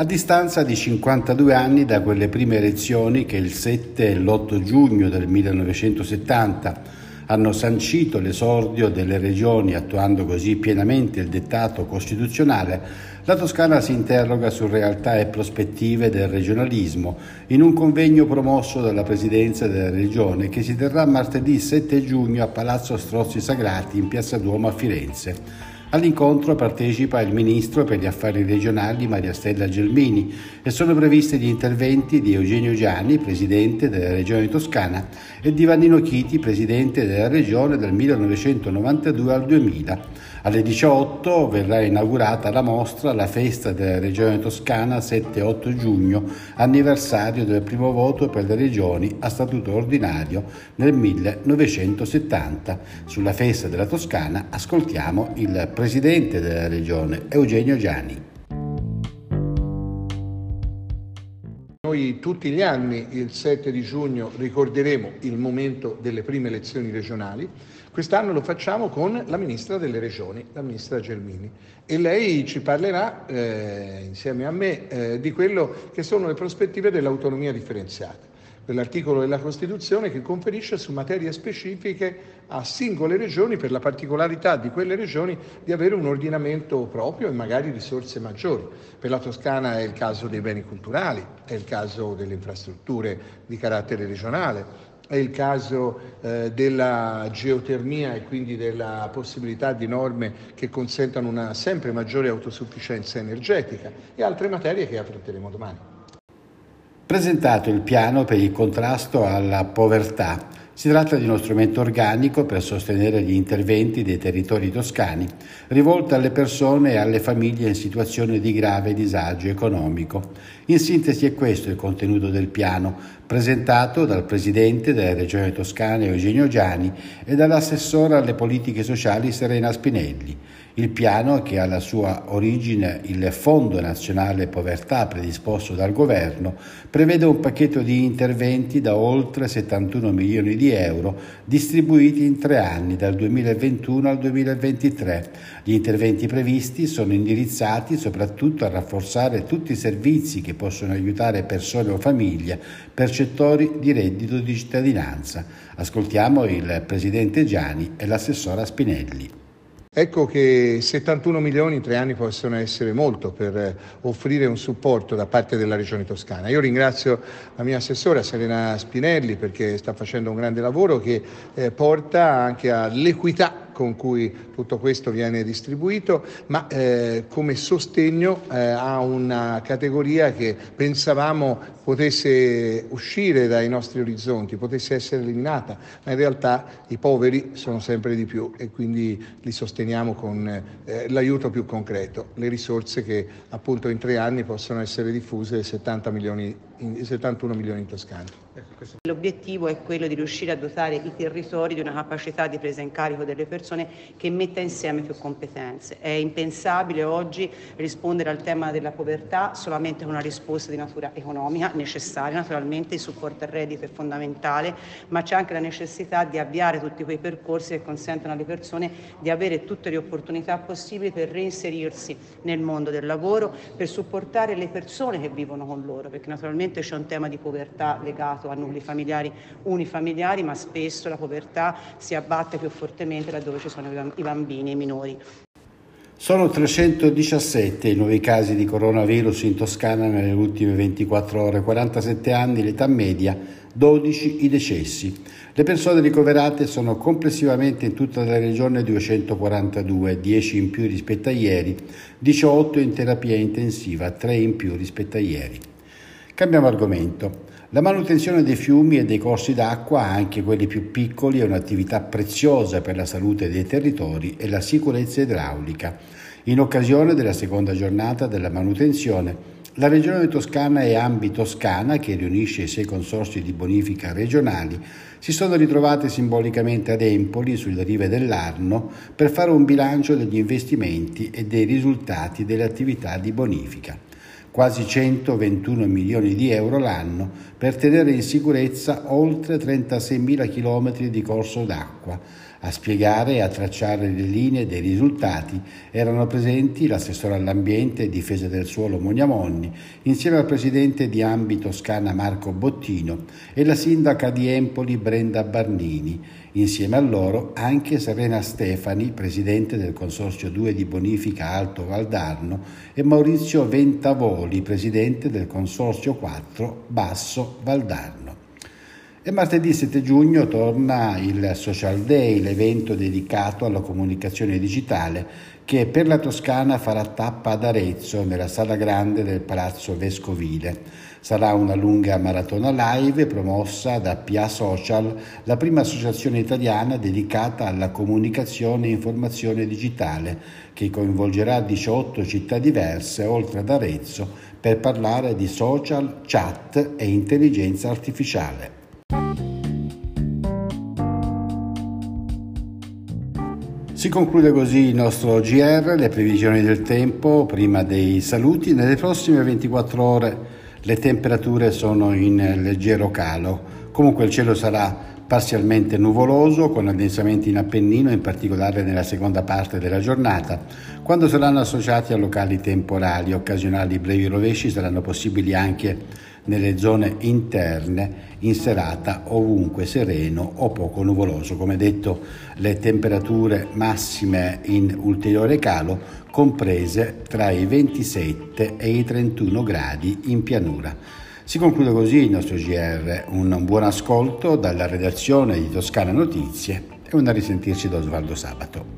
A distanza di 52 anni da quelle prime elezioni che il 7 e l'8 giugno del 1970 hanno sancito l'esordio delle regioni attuando così pienamente il dettato costituzionale, la Toscana si interroga su realtà e prospettive del regionalismo in un convegno promosso dalla Presidenza della Regione che si terrà martedì 7 giugno a Palazzo Strozzi Sagrati in Piazza Duomo a Firenze. All'incontro partecipa il ministro per gli affari regionali Maria Stella Gelmini e sono previsti gli interventi di Eugenio Gianni, presidente della regione toscana, e di Vannino Chiti, presidente della regione dal 1992 al 2000. Alle 18 verrà inaugurata la mostra La festa della regione toscana 7-8 giugno, anniversario del primo voto per le regioni a statuto ordinario nel 1970. Sulla festa della Toscana ascoltiamo il presidente della regione Eugenio Gianni. Noi tutti gli anni, il 7 di giugno, ricorderemo il momento delle prime elezioni regionali Quest'anno lo facciamo con la Ministra delle Regioni, la Ministra Gelmini, e lei ci parlerà eh, insieme a me eh, di quello che sono le prospettive dell'autonomia differenziata quell'articolo della Costituzione che conferisce su materie specifiche a singole regioni per la particolarità di quelle regioni di avere un ordinamento proprio e magari risorse maggiori. Per la Toscana è il caso dei beni culturali, è il caso delle infrastrutture di carattere regionale, è il caso eh, della geotermia e quindi della possibilità di norme che consentano una sempre maggiore autosufficienza energetica e altre materie che affronteremo domani. Presentato il piano per il contrasto alla povertà, si tratta di uno strumento organico per sostenere gli interventi dei territori toscani, rivolto alle persone e alle famiglie in situazione di grave disagio economico. In sintesi è questo il contenuto del piano, presentato dal Presidente della Regione Toscana Eugenio Giani e dall'assessore alle politiche sociali Serena Spinelli. Il piano, che ha la sua origine il Fondo Nazionale Povertà predisposto dal Governo, prevede un pacchetto di interventi da oltre 71 milioni di euro distribuiti in tre anni, dal 2021 al 2023. Gli interventi previsti sono indirizzati soprattutto a rafforzare tutti i servizi che possono aiutare persone o famiglie percettori di reddito di cittadinanza. Ascoltiamo il Presidente Giani e l'assessora Spinelli. Ecco che 71 milioni in tre anni possono essere molto per eh, offrire un supporto da parte della Regione Toscana. Io ringrazio la mia assessora Serena Spinelli perché sta facendo un grande lavoro che eh, porta anche all'equità con cui tutto questo viene distribuito, ma eh, come sostegno eh, a una categoria che pensavamo potesse uscire dai nostri orizzonti, potesse essere eliminata, ma in realtà i poveri sono sempre di più e quindi li sosteniamo con eh, l'aiuto più concreto, le risorse che appunto in tre anni possono essere diffuse 70 milioni, in, 71 milioni in Toscana. L'obiettivo è quello di riuscire a dotare i territori di una capacità di presa in carico delle persone che metta insieme più competenze. È impensabile oggi rispondere al tema della povertà solamente con una risposta di natura economica, necessaria naturalmente, il supporto al reddito è fondamentale, ma c'è anche la necessità di avviare tutti quei percorsi che consentono alle persone di avere tutte le opportunità possibili per reinserirsi nel mondo del lavoro, per supportare le persone che vivono con loro, perché naturalmente c'è un tema di povertà legato a nuclei familiari unifamiliari, ma spesso la povertà si abbatte più fortemente laddove ci sono i bambini e i minori. Sono 317 i nuovi casi di coronavirus in Toscana nelle ultime 24 ore, 47 anni l'età media, 12 i decessi. Le persone ricoverate sono complessivamente in tutta la regione 242, 10 in più rispetto a ieri, 18 in terapia intensiva, 3 in più rispetto a ieri. Cambiamo argomento. La manutenzione dei fiumi e dei corsi d'acqua, anche quelli più piccoli, è un'attività preziosa per la salute dei territori e la sicurezza idraulica. In occasione della seconda giornata della manutenzione, La Regione Toscana e Ambi Toscana, che riunisce i sei consorsi di bonifica regionali, si sono ritrovate simbolicamente ad Empoli, sulle rive dell'Arno, per fare un bilancio degli investimenti e dei risultati delle attività di bonifica. Quasi 121 milioni di euro l'anno per tenere in sicurezza oltre 36.000 km di corso d'acqua, a spiegare e a tracciare le linee dei risultati erano presenti l'assessore all'ambiente e difesa del suolo Mognamonni, insieme al presidente di Ambi Toscana Marco Bottino e la sindaca di Empoli Brenda Barnini, insieme a loro anche Serena Stefani, presidente del Consorzio 2 di Bonifica Alto Valdarno, e Maurizio Ventavoli, presidente del Consorzio 4 Basso Valdarno. E martedì 7 giugno torna il Social Day, l'evento dedicato alla comunicazione digitale che per la Toscana farà tappa ad Arezzo, nella sala grande del Palazzo Vescovile. Sarà una lunga maratona live promossa da PIA Social, la prima associazione italiana dedicata alla comunicazione e informazione digitale, che coinvolgerà 18 città diverse oltre ad Arezzo per parlare di social, chat e intelligenza artificiale. Si conclude così il nostro GR, le previsioni del tempo prima dei saluti. Nelle prossime 24 ore le temperature sono in leggero calo. Comunque il cielo sarà parzialmente nuvoloso con addensamenti in Appennino, in particolare nella seconda parte della giornata. Quando saranno associati a locali temporali, occasionali brevi rovesci saranno possibili anche nelle zone interne in serata ovunque sereno o poco nuvoloso. Come detto, le temperature massime in ulteriore calo comprese tra i 27 e i 31 gradi in pianura. Si conclude così il nostro GR. Un buon ascolto dalla redazione di Toscana Notizie e un a risentirci da Osvaldo Sabato.